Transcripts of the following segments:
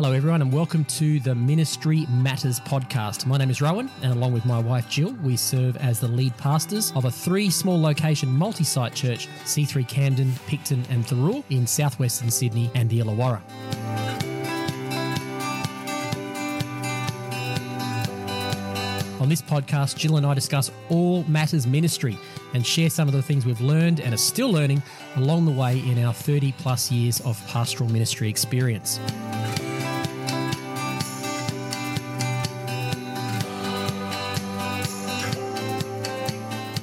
Hello, everyone, and welcome to the Ministry Matters podcast. My name is Rohan, and along with my wife Jill, we serve as the lead pastors of a three small location multi site church C3 Camden, Picton, and Thirroul in southwestern Sydney and the Illawarra. On this podcast, Jill and I discuss all matters ministry and share some of the things we've learned and are still learning along the way in our 30 plus years of pastoral ministry experience.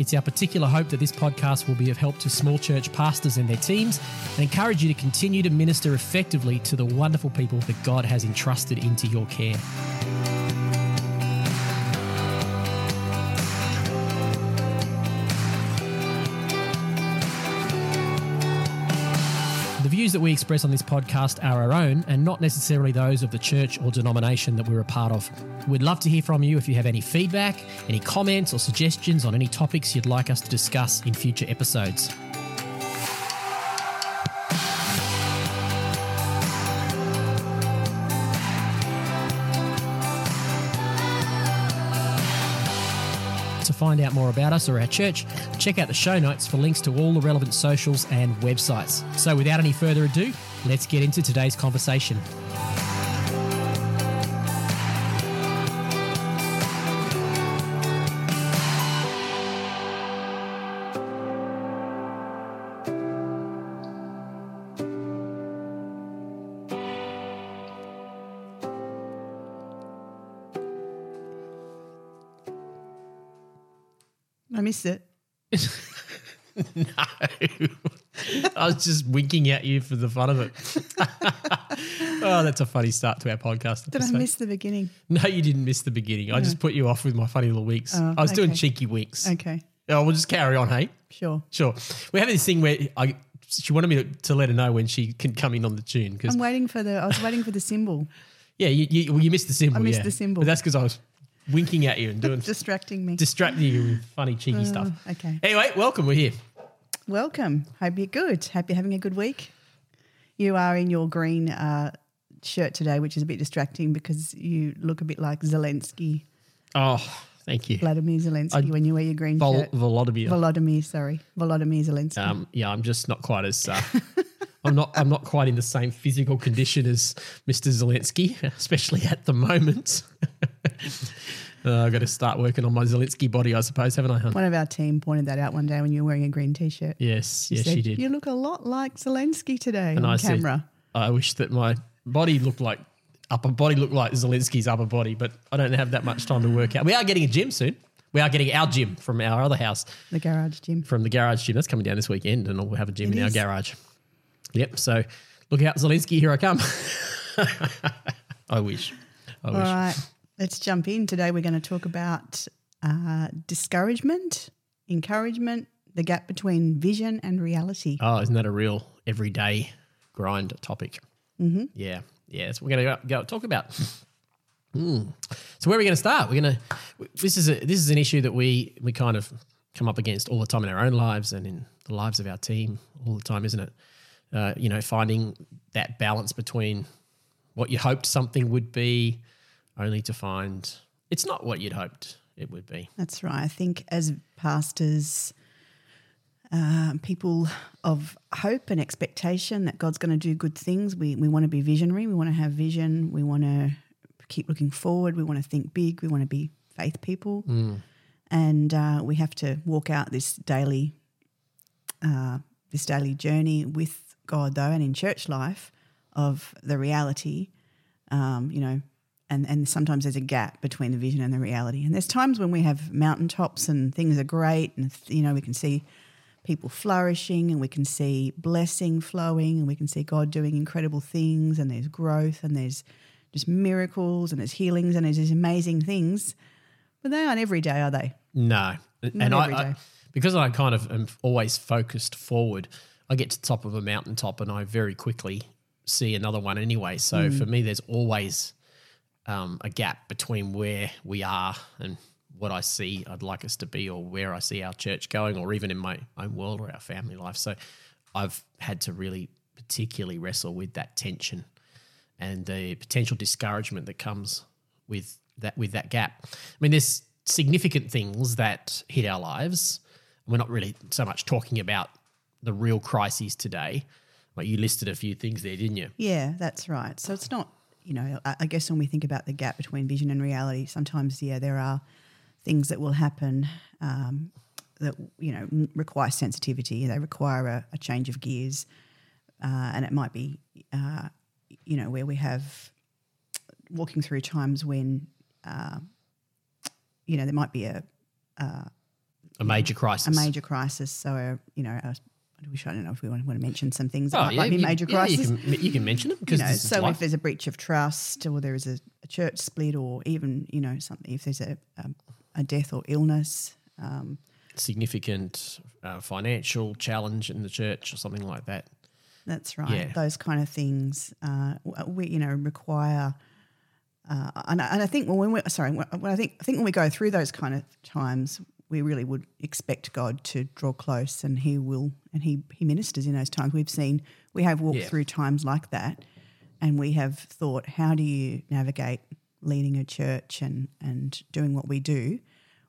It's our particular hope that this podcast will be of help to small church pastors and their teams and encourage you to continue to minister effectively to the wonderful people that God has entrusted into your care. Views that we express on this podcast are our own and not necessarily those of the church or denomination that we're a part of. We'd love to hear from you if you have any feedback, any comments, or suggestions on any topics you'd like us to discuss in future episodes. Find out more about us or our church, check out the show notes for links to all the relevant socials and websites. So, without any further ado, let's get into today's conversation. Missed it. no. I was just winking at you for the fun of it. oh, that's a funny start to our podcast. Did I miss the beginning? No, you didn't miss the beginning. I just put you off with my funny little winks. Oh, I was doing cheeky winks. Okay, Oh, we'll just carry on, hey? sure. Sure. We're having this thing where I she wanted me to, to let her know when she can come in on the tune because I'm waiting for the. I was waiting for the symbol yeah, you, you well, you missed the symbol. I missed yeah. the symbol. but that's because I was winking at you and doing distracting me. distracting you with funny cheeky stuff. okay. Anyway, welcome. We're here. Welcome. Hope you're good. Hope you're having a good week. You are in your green uh, shirt today, which is a bit distracting because you look a bit like Zelensky, Oh, thank you. Vladimir Zelensky, when you wear your green Vol- shirt. Volodymyr. Volodymyr, sorry, Volodymyr Zelensky. Um, yeah, I'm just not quite as. Uh, I'm not. I'm not quite in the same physical condition as Mr. Zelensky, especially at the moment. uh, I've got to start working on my Zelensky body, I suppose, haven't I? Hun? One of our team pointed that out one day when you were wearing a green t-shirt. Yes, She yes, said, she did. You look a lot like Zelensky today and on I said, camera. I wish that my body looked like upper body looked like Zelensky's upper body, but I don't have that much time to work out. We are getting a gym soon. We are getting our gym from our other house, the garage gym. from the garage gym. That's coming down this weekend, and we'll have a gym It in our garage. Yep. So look out, Zelensky. Here I come. I wish. I All wish. right, let's jump in. Today we're going to talk about uh, discouragement, encouragement, the gap between vision and reality. Oh, isn't that a real everyday grind topic? Mm-hmm. Yeah, yeah. We're going to go, go talk about. Mm. So where are we going to start? We're going to. This is a this is an issue that we we kind of come up against all the time in our own lives and in the lives of our team all the time, isn't it? Uh, you know, finding that balance between what you hoped something would be, only to find it's not what you'd hoped it would be. That's right. I think as pastors, uh, people of hope and expectation that God's going to do good things, we, we want to be visionary. We want to have vision. We want to keep looking forward. We want to think big. We want to be faith people. And uh, we have to walk out this daily, uh, this daily journey with God, though, and in church life of the reality, um, you know, and, and sometimes there's a gap between the vision and the reality. And there's times when we have mountaintops and things are great, and you know we can see people flourishing, and we can see blessing flowing, and we can see God doing incredible things, and there's growth, and there's just miracles, and there's healings, and there's these amazing things. But they aren't every day, are they? No, and I, I because I kind of am always focused forward. I get to the top of a mountaintop and I very quickly see another one anyway. So Hmm. for me, there's always um, a gap between where we are and what I see I'd like us to be, or where I see our church going, or even in my own world or our family life. So I've had to really particularly wrestle with that tension and the potential discouragement that comes with that with that gap. I mean, there's significant things that hit our lives. We're not really so much talking about the real crises today. Like you listed a few things there, didn't you? Yeah, that's right. So it's not, you know, I, guess when we think about the gap between vision and reality, sometimes, yeah, there are things that will happen um, that, you know, require sensitivity. They require a, a change of gears. Uh, and it might be, uh, you know, where we have walking through times when, uh, you know, there might be a, A major crisis. a major crisis. So, uh, you know, a, I don't know if we want, want to mention some things that Oh, might, yeah, be you- major yeah, crisis. You can, you can mention them you because know, so life. if there's a breach of trust or there is a, a church split or even, you know, something, if there's a, a, a death or illness, um, significant uh, financial challenge in the church or something like that. that's right. Yeah. Those kind of things, uh, we, you know, require, uh, and, I- and I think when we sorry, when I think, I think when we go through those kind of times, we really would expect God to draw close and he will, and he, he ministers in those times. We've seen, we have walked Yeah. through times like that and we have thought, how do you navigate leading a church and, and doing what we do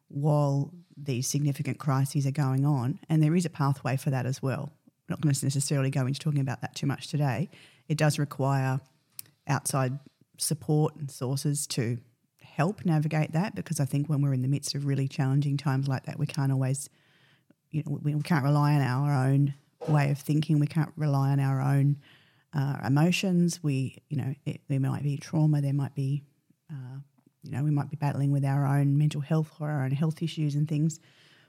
while these significant crises are going on? And there is a pathway for that as well. I'm not going to necessarily go into talking about that too much today. It does require outside support and sources to help navigate that because I think when we're in the midst of really challenging times like that, we can't always, you know, we, we can't rely on our own way of thinking. We can't rely on our own uh, emotions. We, you know, it, there might be trauma. There might be, uh, you know, we might be battling with our own mental health or our own health issues and things.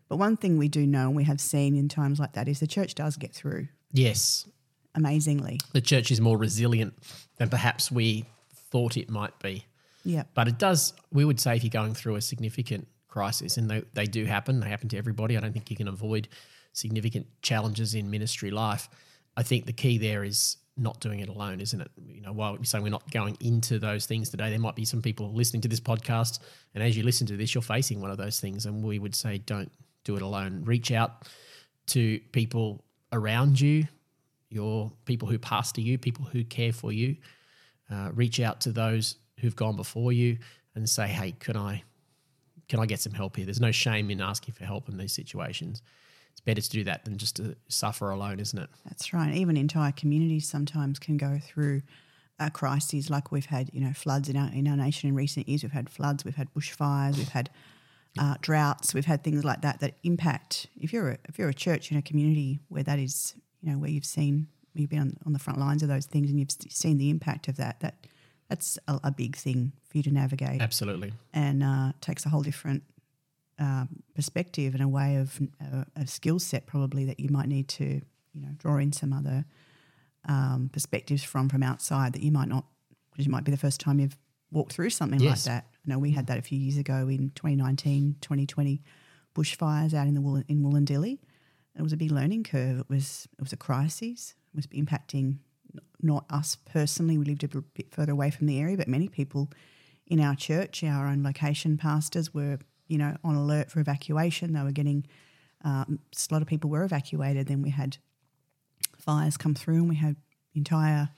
But one thing we do know and we have seen in times like that is the church does get through Yes, amazingly. the church is more resilient than perhaps we thought it might be. Yeah. But it does, we would say, if you're going through a significant crisis, and they, they do happen, they happen to everybody. I don't think you can avoid significant challenges in ministry life. I think the key there is not doing it alone, isn't it? You know, while we say we're not going into those things today, there might be some people listening to this podcast, and as you listen to this, you're facing one of those things, and we would say don't do it alone. Reach out to people around you, your people who pastor you, people who care for you. Uh, reach out to those who've gone before you and say, "Hey, can I can I get some help here?" There's no shame in asking for help in these situations. It's better to do that than just to suffer alone, isn't it? That's right. Even entire communities sometimes can go through uh, crises like we've had, you know, floods in our in our nation in recent years. We've had floods, we've had bushfires, we've had uh, droughts, we've had things like that that impact. If you're a, if you're a church in a community where that is, you know, where you've seen you've been on, on the front lines of those things and you've seen the impact of that, that that's a, a big thing for you to navigate Absolutely. and uh, takes a whole different um, perspective and a way of uh, a skill set probably that you might need to you know draw in some other um, perspectives from from outside that you might not because it might be the first time you've walked through something Yes. like that. I know we had that a few years ago in 2019, 2020 bushfires out in the Wool- in Wollondilly. It was a big learning curve. It was it was a crisis. It was impacting not us personally. We lived a bit further away from the area, but many people in our church, our own location pastors were, you know, on alert for evacuation. They were getting um, a lot of people were evacuated. Then we had fires come through, and we had entire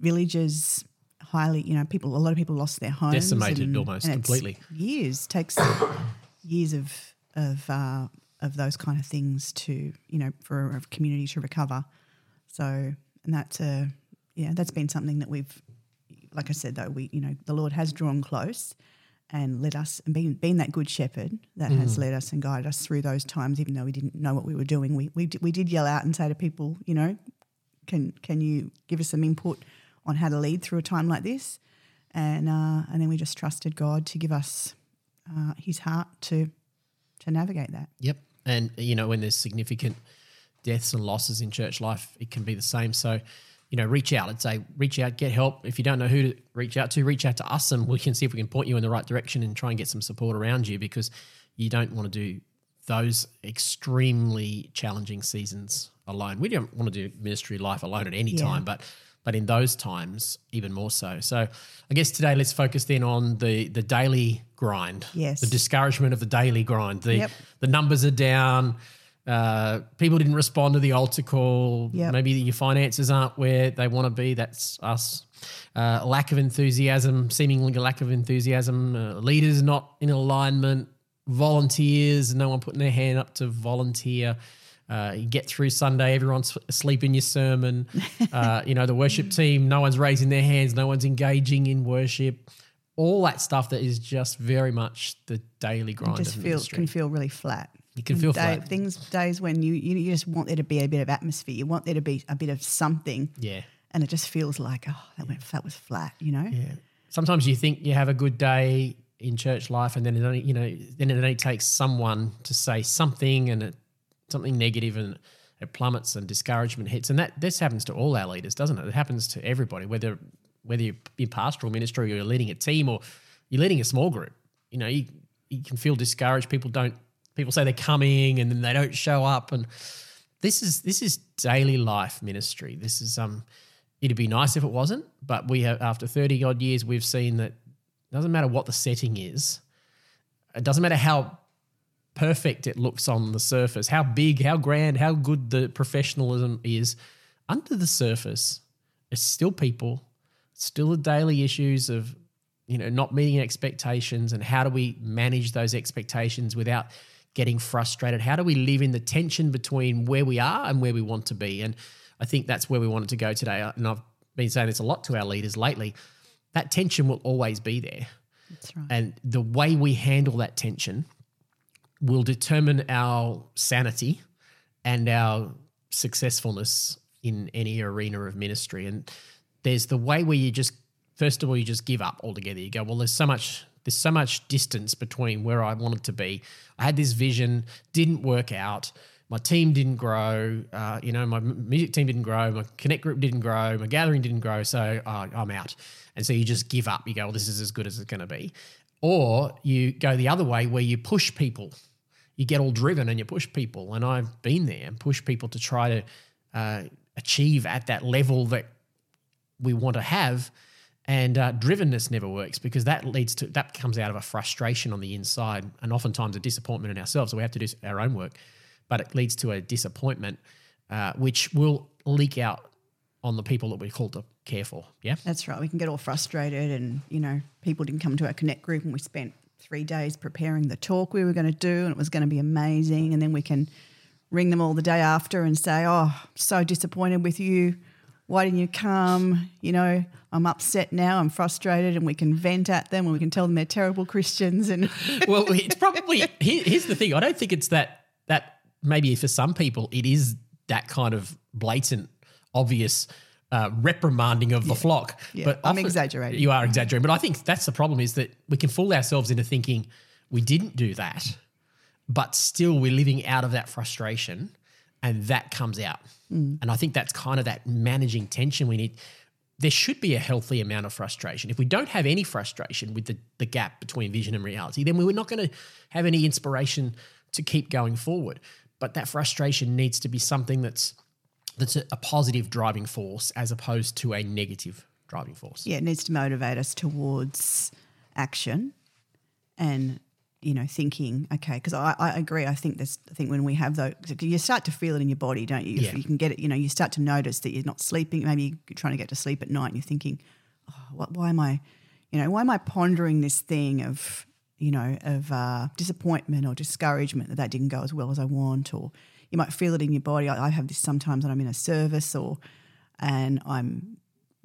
villages highly, you know, people. A lot of people lost their homes, Decimated and- almost and completely. Years takes years of of uh, of those kind of things to you know for a community to recover. So, and that's a yeah, that's been something that we've, like I said though, we you know the Lord has drawn close and led us and been been that good shepherd that has led us and guided us through those times, even though we didn't know what we were doing. We we d- we did yell out and say to people, you know, can can you give us some input on how to lead through a time like this? And uh, and then we just trusted God to give us uh, His heart to to navigate that. Yep. And, you know, when there's significant deaths and losses in church life, it can be the same. So, you know, reach out. I'd say reach out, get help. If you don't know who to reach out to, reach out to us and we can see if we can point you in the right direction and try and get some support around you because you don't want to do those extremely challenging seasons alone. We don't want to do ministry life alone at any Yeah. time, but but in those times even more so. So I guess today let's focus then on the the daily grind. Yes. The discouragement of the daily grind. The Yep. the numbers are down. Uh, people didn't respond to the altar call. Yep. Maybe your finances aren't where they want to be. That's us. Uh, lack of enthusiasm, seemingly a lack of enthusiasm. Uh, leaders not in alignment. Volunteers, no one putting their hand up to volunteer. Uh, you get through Sunday, everyone's asleep in your sermon. Uh, you know, the worship team, no one's raising their hands, no one's engaging in worship. All that stuff that is just very much the daily grind It just of feel can feel really flat. You can feel day- flat. Things days when you, you just want there to be a bit of atmosphere. You want there to be a bit of something, yeah. and it just feels like oh that went that was flat. You know. Yeah. Sometimes you think you have a good day in church life, and then it only, you know, then it only takes someone to say something and it, something negative, and it plummets and discouragement hits. And that this happens to all our leaders, doesn't it? It happens to everybody, whether whether you're in pastoral ministry or you're leading a team or you're leading a small group. You know, you you can feel discouraged. People don't. People say they're coming and then they don't show up, and this is this is daily life ministry. This is um it'd be nice if it wasn't, but we have after 30 odd years we've seen that it doesn't matter what the setting is. It doesn't matter how perfect it looks on the surface, how big, how grand, how good the professionalism is. Under the surface, it's still people, still the daily issues of you know not meeting expectations and how do we manage those expectations without getting frustrated how do we live in the tension between where we are and where we want to be and i think that's where we wanted to go today and i've been saying this a lot to our leaders lately that tension will always be there That's right. and the way we handle that tension will determine our sanity and our successfulness in any arena of ministry. And there's the way where you just, first of all, you just give up altogether. You go, well, there's so much. There's so much distance between where I wanted to be. I had this vision, didn't work out. My team didn't grow. Uh, you know, my music team didn't grow. My connect group didn't grow. My gathering didn't grow. So uh, I'm out. And so you just give up. You go, well, this is as good as it's going to be. Or you go the other way where you push people. You get all driven and you push people. And I've been there and pushed people to try to uh, achieve at that level that we want to have. And uh, drivenness never works because that leads to that comes out of a frustration on the inside and oftentimes a disappointment in ourselves. So we have to do our own work, but it leads to a disappointment, uh, which will leak out on the people that we're called to care for. Yeah. That's right. We can get all frustrated, and you know, people didn't come to our connect group, and we spent three days preparing the talk we were going to do, and it was going to be amazing. And then we can ring them all the day after and say, "Oh, so disappointed with you. Why didn't you come? You know, I'm upset now. I'm frustrated." And we can vent at them, and we can tell them they're terrible Christians. And well, it's probably here, here's the thing. I don't think it's that that maybe for some people it is that kind of blatant, obvious uh, reprimanding of the flock. Yeah, but I'm exaggerating. You are exaggerating, but I think that's the problem is that we can fool ourselves into thinking we didn't do that, but still we're living out of that frustration, and that comes out. Mm. And I think that's kind of that managing tension we need there should be a healthy amount of frustration. If we don't have any frustration with the, the gap between vision and reality, then we're not going to have any inspiration to keep going forward. But that frustration needs to be something that's that's a, a positive driving force as opposed to a negative driving force. yeah, it needs to motivate us towards action and you know thinking okay because I, I agree i think there's i think when we have those you start to feel it in your body don't you Yeah. If you can get it you know you start to notice that you're not sleeping maybe you're trying to get to sleep at night and you're thinking oh, what, why am i you know why am i pondering this thing of you know of uh, disappointment or discouragement that that didn't go as well as i want or you might feel it in your body i, I have this sometimes when i'm in a service or and i'm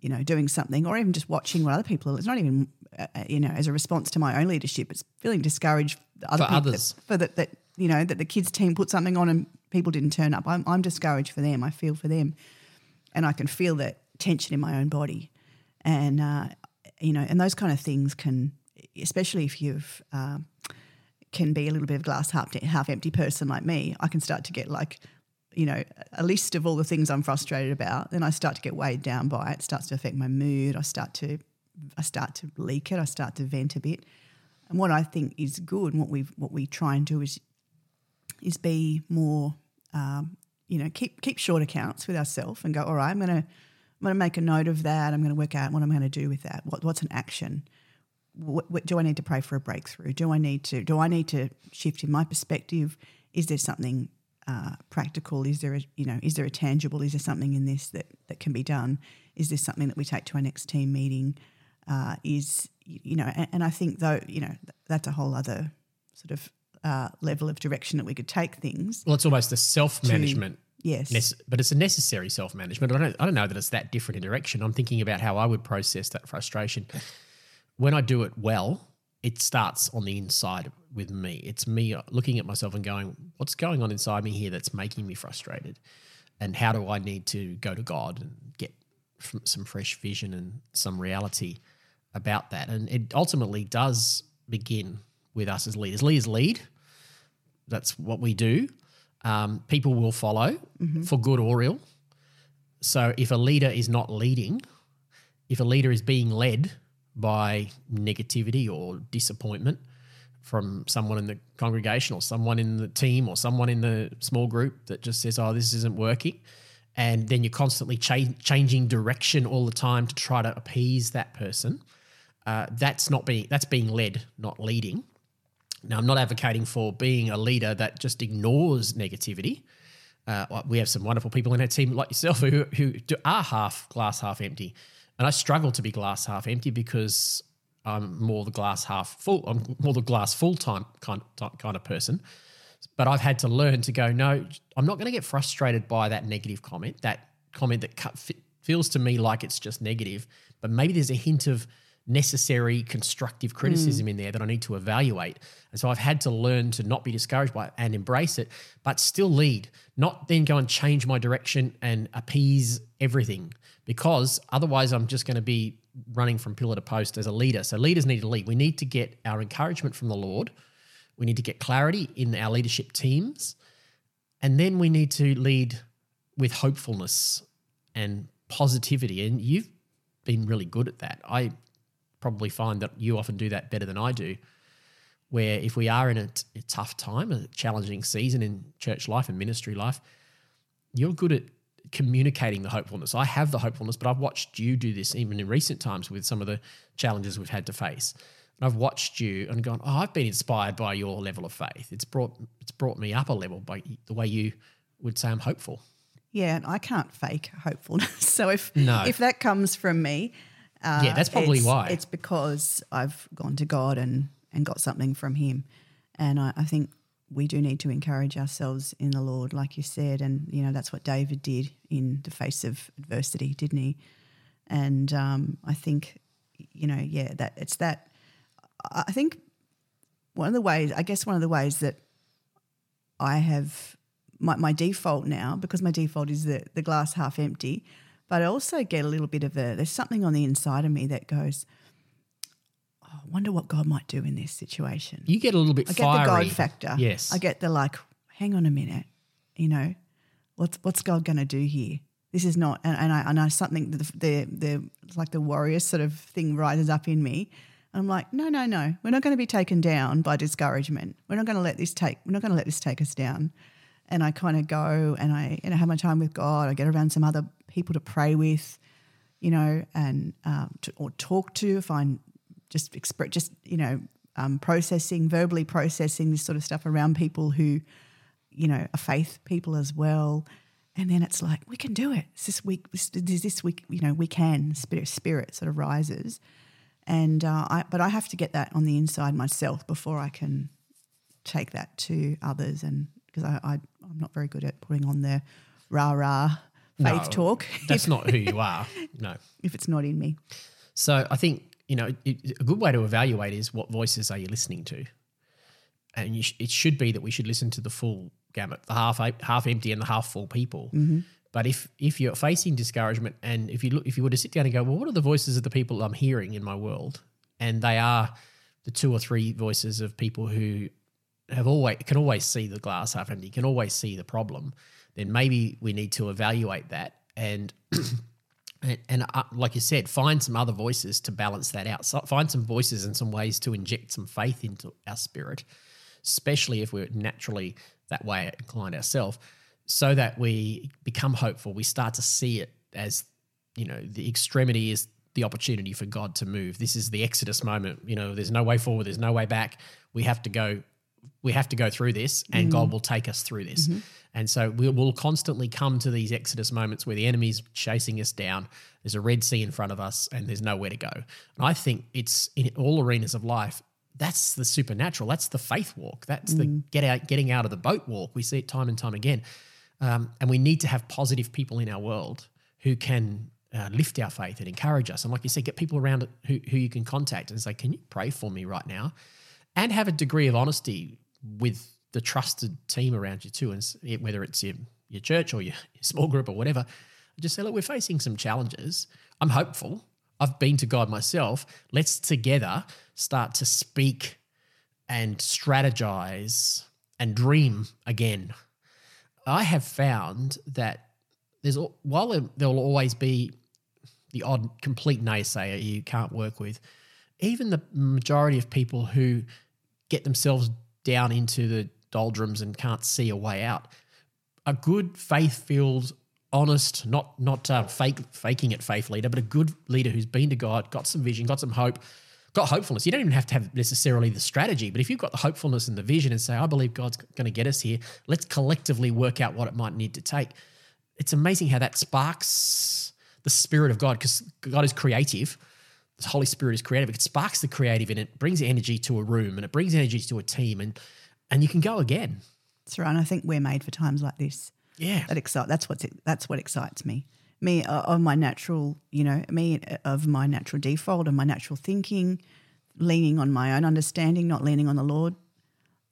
you know, doing something or even just watching what other people. It's not even, you know, as a response to my own leadership. It's feeling discouraged other For people, others. That, for that, that you know that the kids team put something on and people didn't turn up. I'm, I'm discouraged for them. I feel for them, and I can feel that tension in my own body, and uh, you know, and those kind of things can, especially if you've. Um, can be a little bit of glass half half empty person like me, I can start to get like, you know, a list of all the things I'm frustrated about. Then I start to get weighed down by it. it starts to affect my mood. I start to, I start to leak it. I start to vent a bit. And what I think is good, and what we what we try and do is, is be more, um, you know, keep keep short accounts with ourselves and go. All right, I'm gonna I'm gonna make a note of that. I'm gonna work out what I'm gonna do with that. What what's an action? what, what, do I need to pray for a breakthrough? Do I need to do I need to shift in my perspective? Is there something uh, practical? Is there a you know is there a tangible? Is there something in this that that can be done? Is this something that we take to our next team meeting? Uh, is you know, and, and, I think though you know that's a whole other sort of uh, level of direction that we could take things. Well, it's almost a self management. Yes, but it's a necessary self management. I don't, I don't know that it's that different in direction. I'm thinking about how I would process that frustration. When I do it well, it starts on the inside with me. It's me looking at myself and going, what's going on inside me here that's making me frustrated? And how do I need to go to God and get some fresh vision and some reality about that? And it ultimately does begin with us as leaders. Leaders lead. That's what we do. Um, people will follow mm-hmm. for good or ill. So if a leader is not leading, if a leader is being led, by negativity or disappointment from someone in the congregation or someone in the team or someone in the small group that just says, oh, this isn't working. And then you're constantly cha- changing direction all the time to try to appease that person. Uh, that's not being that's being led, not leading. Now, I'm not advocating for being a leader that just ignores negativity. Uh, we have some wonderful people in our team like yourself who, who are half glass half empty and I struggle to be glass half empty because I'm more the glass half full. I'm more the glass full time kind kind of person. But I've had to learn to go. No, I'm not going to get frustrated by that negative comment. That comment that feels to me like it's just negative, but maybe there's a hint of necessary constructive criticism mm. in there that I need to evaluate. And so I've had to learn to not be discouraged by it and embrace it, but still lead, not then go and change my direction and appease everything because otherwise I'm just going to be running from pillar to post as a leader. So leaders need to lead. We need to get our encouragement from the Lord. We need to get clarity in our leadership teams. And then we need to lead with hopefulness and positivity. And you've been really good at that. I probably find that you often do that better than I do. Where if we are in a, t- a tough time, a challenging season in church life and ministry life, you're good at communicating the hopefulness. I have the hopefulness, but I've watched you do this even in recent times with some of the challenges we've had to face. And I've watched you and gone, oh, I've been inspired by your level of faith. It's brought it's brought me up a level by the way you would say I'm hopeful. Yeah, and I can't fake hopefulness. So if no. if that comes from me, uh, yeah, that's probably it's, why. It's because I've gone to God and and got something from Him, and I, I think we do need to encourage ourselves in the Lord, like you said, and you know that's what David did in the face of adversity, didn't he? And um, I think, you know, yeah, that it's that. I think one of the ways, I guess, one of the ways that I have my, my default now, because my default is the the glass half empty, but I also get a little bit of a there's something on the inside of me that goes oh, I wonder what God might do in this situation. You get a little bit I get fiery. the God factor. Yes. I get the like, hang on a minute, you know, what's what's God going to do here? This is not, and, and I, I know something the, the the like the warrior sort of thing rises up in me. I'm like, no, no, no, we're not going to be taken down by discouragement. We're not going to let this take. We're not going to let this take us down. And I kind of go and I, you know, have my time with God. I get around some other people to pray with, you know, and um, to, or talk to if I'm just express, just you know, um, processing, verbally processing this sort of stuff around people who, you know, are faith people as well. And then it's like we can do it. It's this week. This, this week, you know, we can. Spirit, spirit sort of rises, and uh, I. But I have to get that on the inside myself before I can take that to others. And because I, I, I'm not very good at putting on the rah rah faith no, talk. That's not who you are. No. If it's not in me. So I think you know, it, a good way to evaluate is what voices are you listening to, and sh- it should be that we should listen to the full gamut, the half half empty and the half full people. Mm-hmm. But if if you're facing discouragement, and if you look, if you were to sit down and go, well, what are the voices of the people I'm hearing in my world, and they are the two or three voices of people who have always can always see the glass half empty, can always see the problem, then maybe we need to evaluate that and and, and uh, like you said, find some other voices to balance that out. So find some voices and some ways to inject some faith into our spirit, especially if we're naturally that way inclined ourselves, so that we become hopeful. We start to see it as, you know, the extremity is the opportunity for God to move. This is the Exodus moment. You know, there's no way forward, there's no way back. We have to go we have to go through this and God will take us through this. And so we will constantly come to these Exodus moments where the enemy's chasing us down. There's a Red Sea in front of us and there's nowhere to go. And I think it's in all arenas of life. That's the supernatural. That's the faith walk. That's the get out, getting out of the boat walk. We see it time and time again. Um, and we need to have positive people in our world who can uh, lift our faith and encourage us. And like you said, get people around who, who you can contact and say, can you pray for me right now? And have a degree of honesty with the trusted team around you too. And whether it's your, your church or your, your small group or whatever, just say, look, we're facing some challenges. I'm hopeful. I've been to God myself. Let's together start to speak and strategize and dream again. I have found that there's while there, will always be the odd complete naysayer you can't work with, even the majority of people who get themselves down into the doldrums and can't see a way out, a good faith-filled, honest, not not uh, fake faking it faith leader, but a good leader who's been to God, got some vision, got some hope, got hopefulness. You don't even have to have necessarily the strategy, but if you've got the hopefulness and the vision and say, I believe God's going to get us here, let's collectively work out what it might need to take. It's amazing how that sparks the spirit of God because God is creative. The Holy Spirit is creative. It sparks the creative and it brings energy to a room and it brings energy to a team and and you can go again. That's right. And I think we're made for times like this. Yeah. That excite. That's what's that's what excites me. Me uh, of my natural, you know, me uh, of my natural default and my natural thinking, leaning on my own understanding, not leaning on the Lord.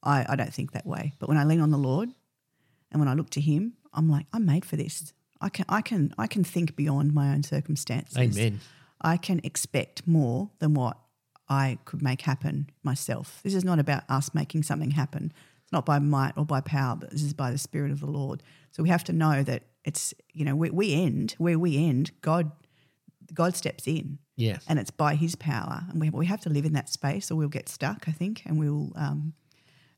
I, I don't think that way. But when I lean on the Lord, and when I look to Him, I'm like, I'm made for this. I can I can I can think beyond my own circumstances. Amen. I can expect more than what I could make happen myself. This is not about us making something happen. It's not by might or by power, but this is by the Spirit of the Lord. So we have to know that it's, you know, we, we end where we end, God God steps in Yeah. and it's by his power. And we, we have to live in that space or we'll get stuck, I think, and we'll um,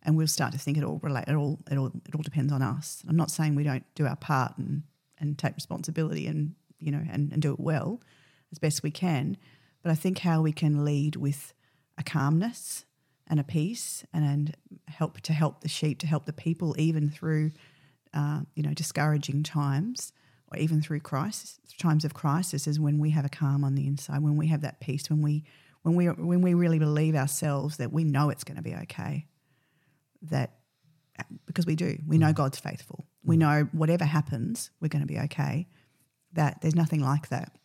and we'll start to think it all relate it all it all it all depends on us. I'm not saying we don't do our part and and take responsibility and you know and, and do it well as best we can. But I think how we can lead with a calmness and a peace and, and help to help the sheep, to help the people even through uh, you know discouraging times or even through crisis times of crisis is when we have a calm on the inside, when we have that peace, when we when we when we really believe ourselves that we know it's going to be okay. That because we do, we know God's faithful. We know whatever happens, we're going to be okay. That there's nothing like that,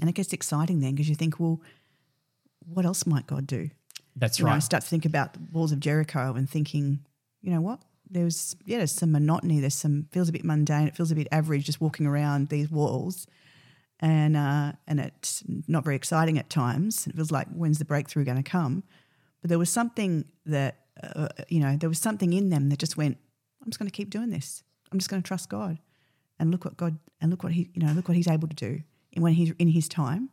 and it gets exciting then because you think, well, what else might God do? That's you know, I start to think about the walls of Jericho and thinking, you know what? There's yeah, there's some monotony. There's some feels a bit mundane. It feels a bit average just walking around these walls, and uh, and it's not very exciting at times. It feels like when's the breakthrough going to come? But there was something that uh, you know there was something in them that just went. I'm just going to keep doing this. I'm just going to trust God, and look what God and look what he you know look what He's able to do when He's in His time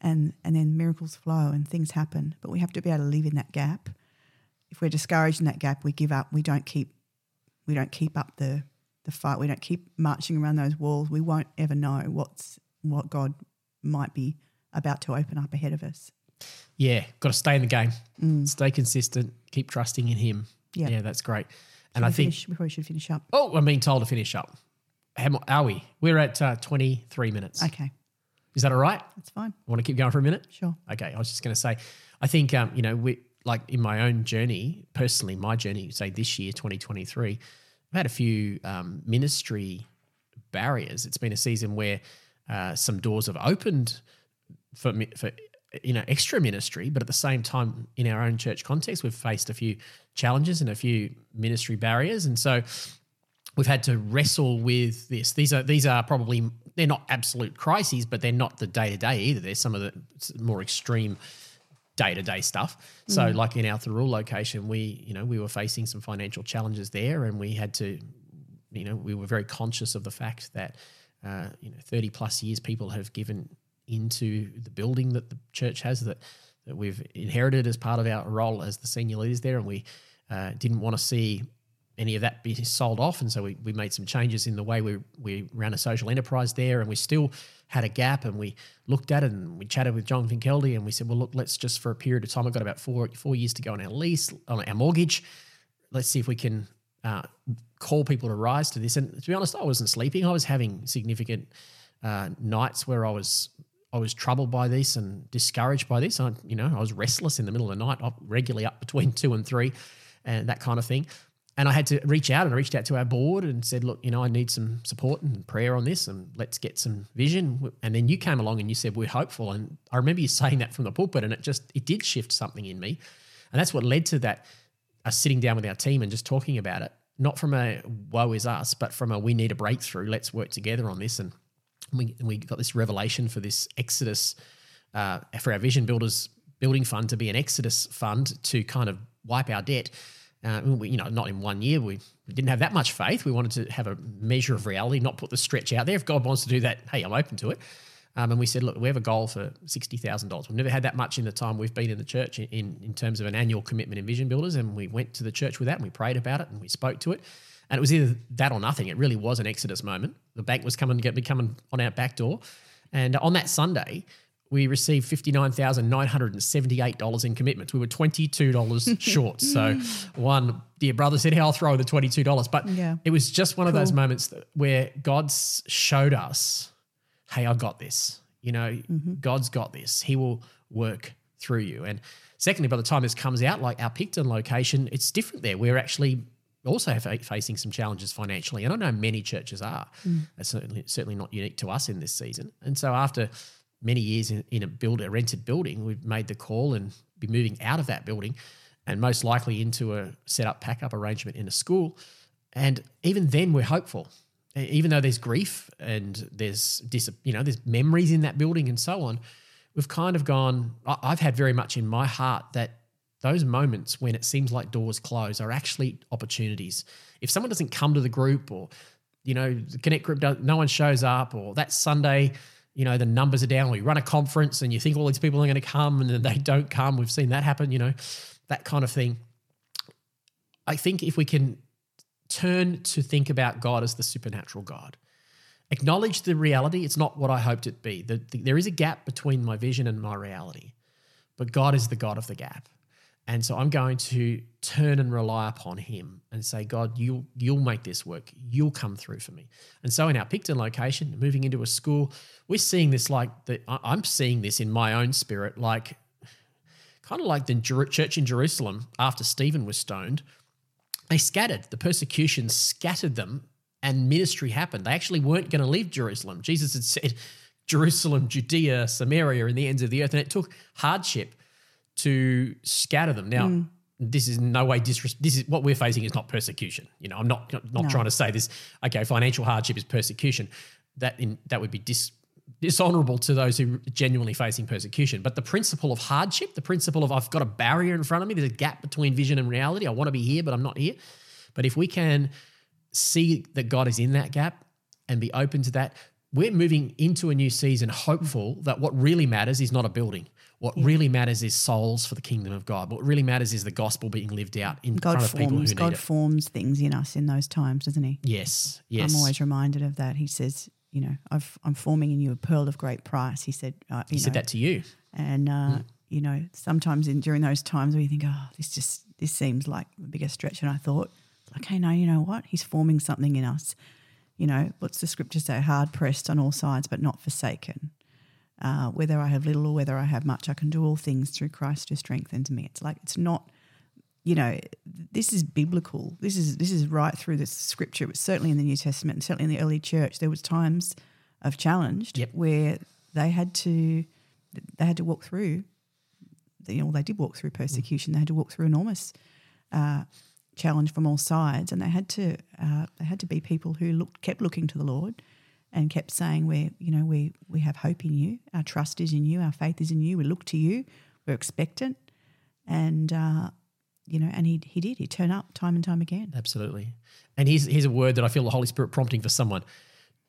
and and then miracles flow and things happen. But we have to be able to live in that gap. If we're discouraged in that gap, we give up. We don't keep we don't keep up the the fight. We don't keep marching around those walls. We won't ever know what's what God might be about to open up ahead of us. Yeah, got to stay in the game, mm. stay consistent, keep trusting in Him. Yeah. yeah, that's great. And I we think, we probably should finish up. oh, I'm being told to finish up. How are we? We're at uh, 23 minutes. Okay, Is that all right? that's fine. Want to keep going for a minute? Sure. Okay, I was just going to say, I think um, you know, we like in my own journey, personally, my journey, say this year, 2023, I've had a few um, ministry barriers. It's been a season where uh, some doors have opened for mi- for you know extra ministry, but at the same time, in our own church context, we've faced a few challenges and a few ministry barriers, and so we've had to wrestle with this. These are these are probably they're not absolute crises, but they're not the day to day either. They're some of the more extreme day to day stuff. So, like in our Thirroul location, we you know we were facing some financial challenges there, and we had to you know we were very conscious of the fact that uh, you know thirty plus years people have given into the building that the church has that that we've inherited as part of our role as the senior leaders there, and we uh, didn't want to see any of that be sold off. And so we, we made some changes in the way we, we ran a social enterprise there. And we still had a gap. And we looked at it and we chatted with John Keldy and we said, well, look, let's just for a period of time, we've got about four, four years to go on our lease, on our mortgage. let's see if we can uh, call people to rise to this. And to be honest, I wasn't sleeping. I was having significant uh, nights where I was I was troubled by this and discouraged by this. I, you know, I was restless in the middle of the night, regularly up between two and three, and that kind of thing. And I had to reach out and I reached out to our board and said, look, you know, I need some support and prayer on this and let's get some vision. And then you came along and you said, we're hopeful. And I remember you saying that from the pulpit and it just, it did shift something in me. And that's what led to that, us sitting down with our team and just talking about it, not from a woe is us, but from a we need a breakthrough. Let's work together on this. And we, we got this revelation for this Exodus, uh, for our Vision Builders Building Fund to be an Exodus fund to kind of wipe our debt. Uh, we, you know, not in one year. We didn't have that much faith. We wanted to have a measure of reality, not put the stretch out there. If God wants to do that, hey, I'm open to it. Um, and we said, look, we have a goal for sixty thousand dollars. We've never had that much in the time we've been in the church in, in, in terms of an annual commitment in Vision Builders. And we went to the church with that, and we prayed about it, and we spoke to it. And it was either that or nothing. It really was an Exodus moment. The bank was coming to get me coming on our back door, and on that Sunday, we received $59,978 in commitments. We were $22 short. So one dear brother said, hey, I'll throw the $22. But Yeah. it was just one of those moments that- where God showed us, hey, I've got this. You know, mm-hmm. God's got this. He will work through you. And secondly, by the time this comes out, like our Picton location, it's different there. We're actually also fa- facing some challenges financially. And I know many churches are. Mm. That's certainly, certainly not unique to us in this season. And so after many years in, in a build a rented building, we've made the call and be moving out of that building and most likely into a set up pack up arrangement in a school. And even then we're hopeful. Even though there's grief and there's dis, you know there's memories in that building and so on, we've kind of gone. I've had very much in my heart that those moments when it seems like doors close are actually opportunities. If someone doesn't come to the group or you know the connect group does, no one shows up or that sunday you know the numbers are down. Or you run a conference and you think all these people are going to come and then they don't come. We've seen that happen you know that kind of thing. I think if we can turn to think about god as the supernatural god acknowledge the reality it's not what i hoped it be. The, the- there is a gap between my vision and my reality but god is the god of the gap and so I'm going to turn and rely upon him and say, God, you'll you'll make this work. You'll come through for me. And so in our Picton location, moving into a school, we're seeing this like the, I'm seeing this in my own spirit, like kind of like the church in Jerusalem after Stephen was stoned. They scattered. The persecution scattered them, and ministry happened. They actually weren't going to leave Jerusalem. Jesus had said, Jerusalem, Judea, Samaria, and the ends of the earth. And it took hardship to scatter them. Now, mm. this is in no way disres- This is what we're facing is not persecution. You know, I'm not not No. trying to say this. Okay, financial hardship is persecution. That in that would be dis, dishonorable to those who are genuinely facing persecution. But the principle of hardship, the principle of I've got a barrier in front of me, there's a gap between vision and reality. I want to be here, but I'm not here. But if we can see that God is in that gap and be open to that, we're moving into a new season hopeful that what really matters is not a building. What really matters is souls for the kingdom of God. What really matters is the gospel being lived out in God front of people who forms need God it. forms things in us in those times, doesn't he? yes, yes. I'm always reminded of that. He says, you know, I've, I'm forming in you a pearl of great price. He said, uh, he said that to you. and uh, Mm. you know, sometimes in during those times where you think, oh, this just this seems like a bigger stretch than I thought. Okay, no, you know what? He's forming something in us. You know, what's the scripture say? Hard pressed on all sides, but not forsaken. Uh, whether I have little or whether I have much, I can do all things through Christ who strengthens me. It's like it's not, you know, this is biblical. This is this is right through the scripture. It was certainly in the New Testament and certainly in the early church. There was times of challenged Yep. where they had to they had to walk through. You know, they did walk through persecution. They had to walk through enormous uh, challenge from all sides, and they had to uh, they had to be people who looked kept looking to the Lord and kept saying, "We, you know, we we have hope in you. Our trust is in you. Our faith is in you. We look to you. We're expectant." And uh, you know, and he he did. He turned up time and time again. Absolutely. And here's here's a word that I feel the Holy Spirit prompting for someone.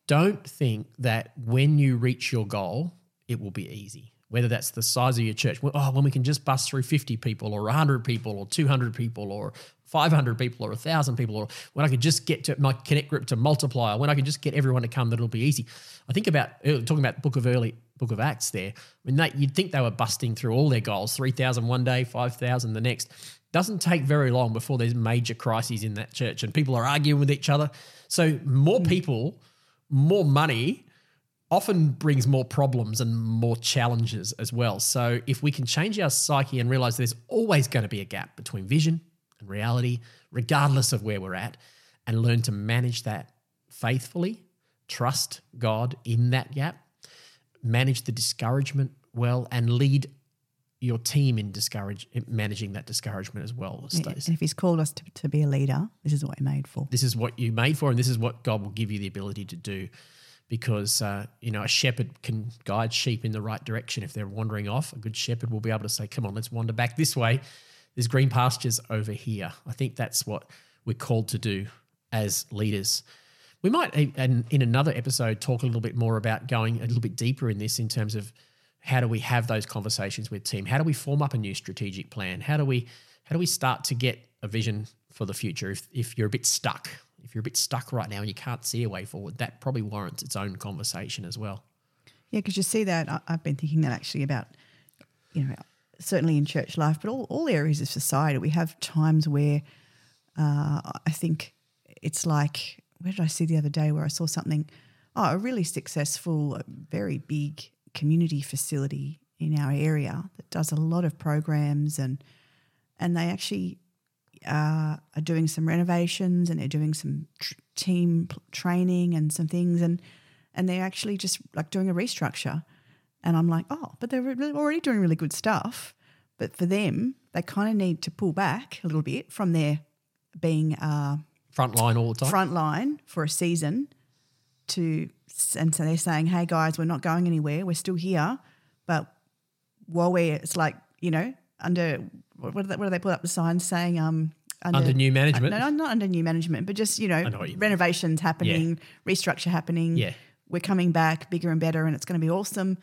Don't think that when you reach your goal, it will be easy. Whether that's the size of your church, oh, when we can just bust through 50 people or 100 people or 200 people or 500 people or 1,000 people, or when I could just get to my connect group to multiply, or when I could just get everyone to come, that it'll be easy. I think about talking about book of early book of Acts there. I mean, they, you'd think they were busting through all their goals 3,000 one day, 5,000 the next. doesn't take very long before there's major crises in that church and people are arguing with each other. So more hmm. people, more money often brings more problems and more challenges as well. So if we can change our psyche and realize there's always going to be a gap between vision and reality, regardless of where we're at, and learn to manage that faithfully, trust God in that gap, manage the discouragement well, and lead your team in discourage managing that discouragement as well. And if He's called us to, to be a leader, this is what we're made for. This is what you're made for, and this is what God will give you the ability to do. Because uh, you know a shepherd can guide sheep in the right direction if they're wandering off. A good shepherd will be able to say, "Come on, let's wander back this way. There's green pastures over here." I think that's what we're called to do as leaders. We might, and in another episode, talk a little bit more about going a little bit deeper in this in terms of how do we have those conversations with team? How do we form up a new strategic plan? How do we how do we start to get a vision for the future? If if you're a bit stuck, if you're a bit stuck right now and you can't see a way forward, that probably warrants its own conversation as well. Yeah, because you see that I've been thinking that actually about you know certainly in church life, but all all areas of society, we have times where uh, I think it's like where did I see the other day where I saw something? Oh, a really successful, very big community facility in our area that does a lot of programs and and they actually uh, are doing some renovations and they're doing some tr- team training and some things and and they're actually just like doing a restructure and I'm like oh but they're really already doing really good stuff but for them they kind of need to pull back a little bit from their being uh, front line all the time front line for a season to and so they're saying, "Hey guys, we're not going anywhere. We're still here." But while we're, it's like you know, under what do they, what do they put up the signs saying? Um, under, under new management. Uh, no, not under new management, but just you know, you renovations mean. happening, yeah. restructure happening. Yeah, we're coming back bigger and better, and it's going to be awesome.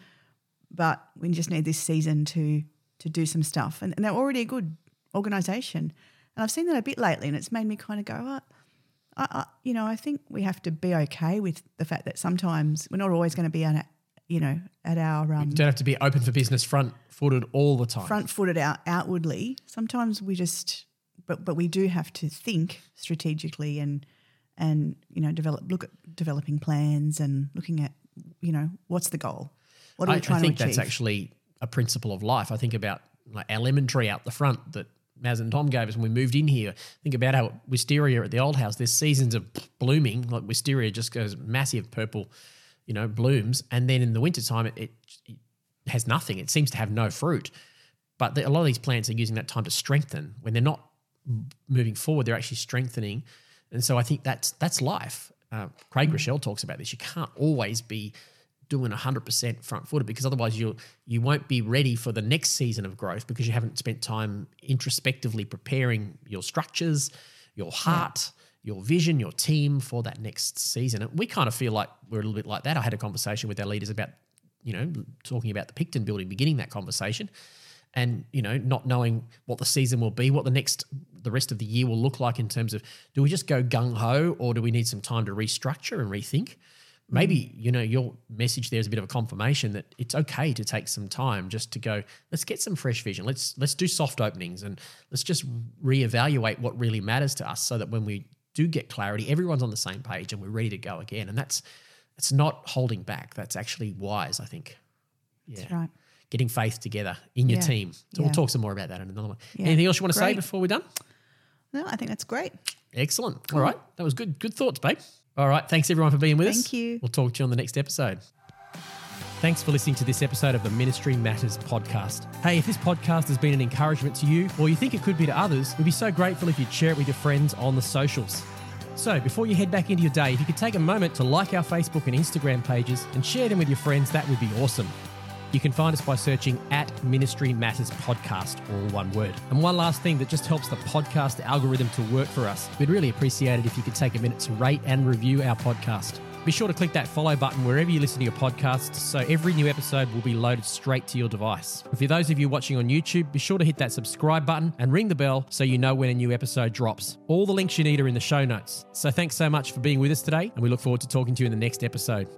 But we just need this season to to do some stuff, and, and they're already a good organisation. And I've seen that a bit lately, and it's made me kind of go, oh, I, I, you know, I think we have to be okay with the fact that sometimes we're not always going to be at, you know, at our. Um, you don't have to be open for business, front footed all the time. Front footed out outwardly. Sometimes we just, but but we do have to think strategically and and you know develop look at developing plans and looking at you know what's the goal. What are we trying I think to achieve? that's actually a principle of life. I think about like our lemon tree out the front that Maz and Tom gave us when we moved in here. Think about how wisteria at the old house, there's seasons of blooming, like wisteria just goes massive purple, you know, blooms. And then in the wintertime, it, it, it has nothing. It seems to have no fruit. But the, a lot of these plants are using that time to strengthen. When they're not moving forward, they're actually strengthening. And so I think that's that's life. Uh, Craig mm. Groeschel talks about this. You can't always be doing 100% front footed because otherwise you you won't be ready for the next season of growth because you haven't spent time introspectively preparing your structures, your heart, yeah. your vision, your team for that next season. And we kind of feel like we're a little bit like that. I had a conversation with our leaders about, you know, talking about the Picton building, beginning that conversation and you know not knowing what the season will be what the next the rest of the year will look like in terms of do we just go gung-ho or do we need some time to restructure and rethink maybe mm. you know your message there is a bit of a confirmation that it's okay to take some time just to go let's get some fresh vision. Let's let's do soft openings and let's just reevaluate what really matters to us so that when we do get clarity everyone's on the same page and we're ready to go again. And that's it's not holding back. That's actually wise i think. Yeah. that's right. Getting faith together in your yeah. team. So yeah. we'll talk some more about that in another one. Yeah. anything else you want to say before we're done? No i think that's great. Excellent. Cool. all right. That was good. Good thoughts babe all right. Thanks everyone for being with Thank us. Thank you. We'll talk to you on the next episode. Thanks for listening to this episode of the Ministry Matters podcast. Hey, if this podcast has been an encouragement to you or you think it could be to others, we'd be so grateful if you'd share it with your friends on the socials. So, before you head back into your day, if you could take a moment to like our Facebook and Instagram pages and share them with your friends, that would be awesome. You can find us by searching at Ministry Matters Podcast, all one word. And one last thing that just helps the podcast algorithm to work for us. We'd really appreciate it if you could take a minute to rate and review our podcast. Be sure to click that follow button wherever you listen to your podcasts so every new episode will be loaded straight to your device. For those of you watching on YouTube, be sure to hit that subscribe button and ring the bell so you know when a new episode drops. All the links you need are in the show notes. So thanks so much for being with us today, and we look forward to talking to you in the next episode.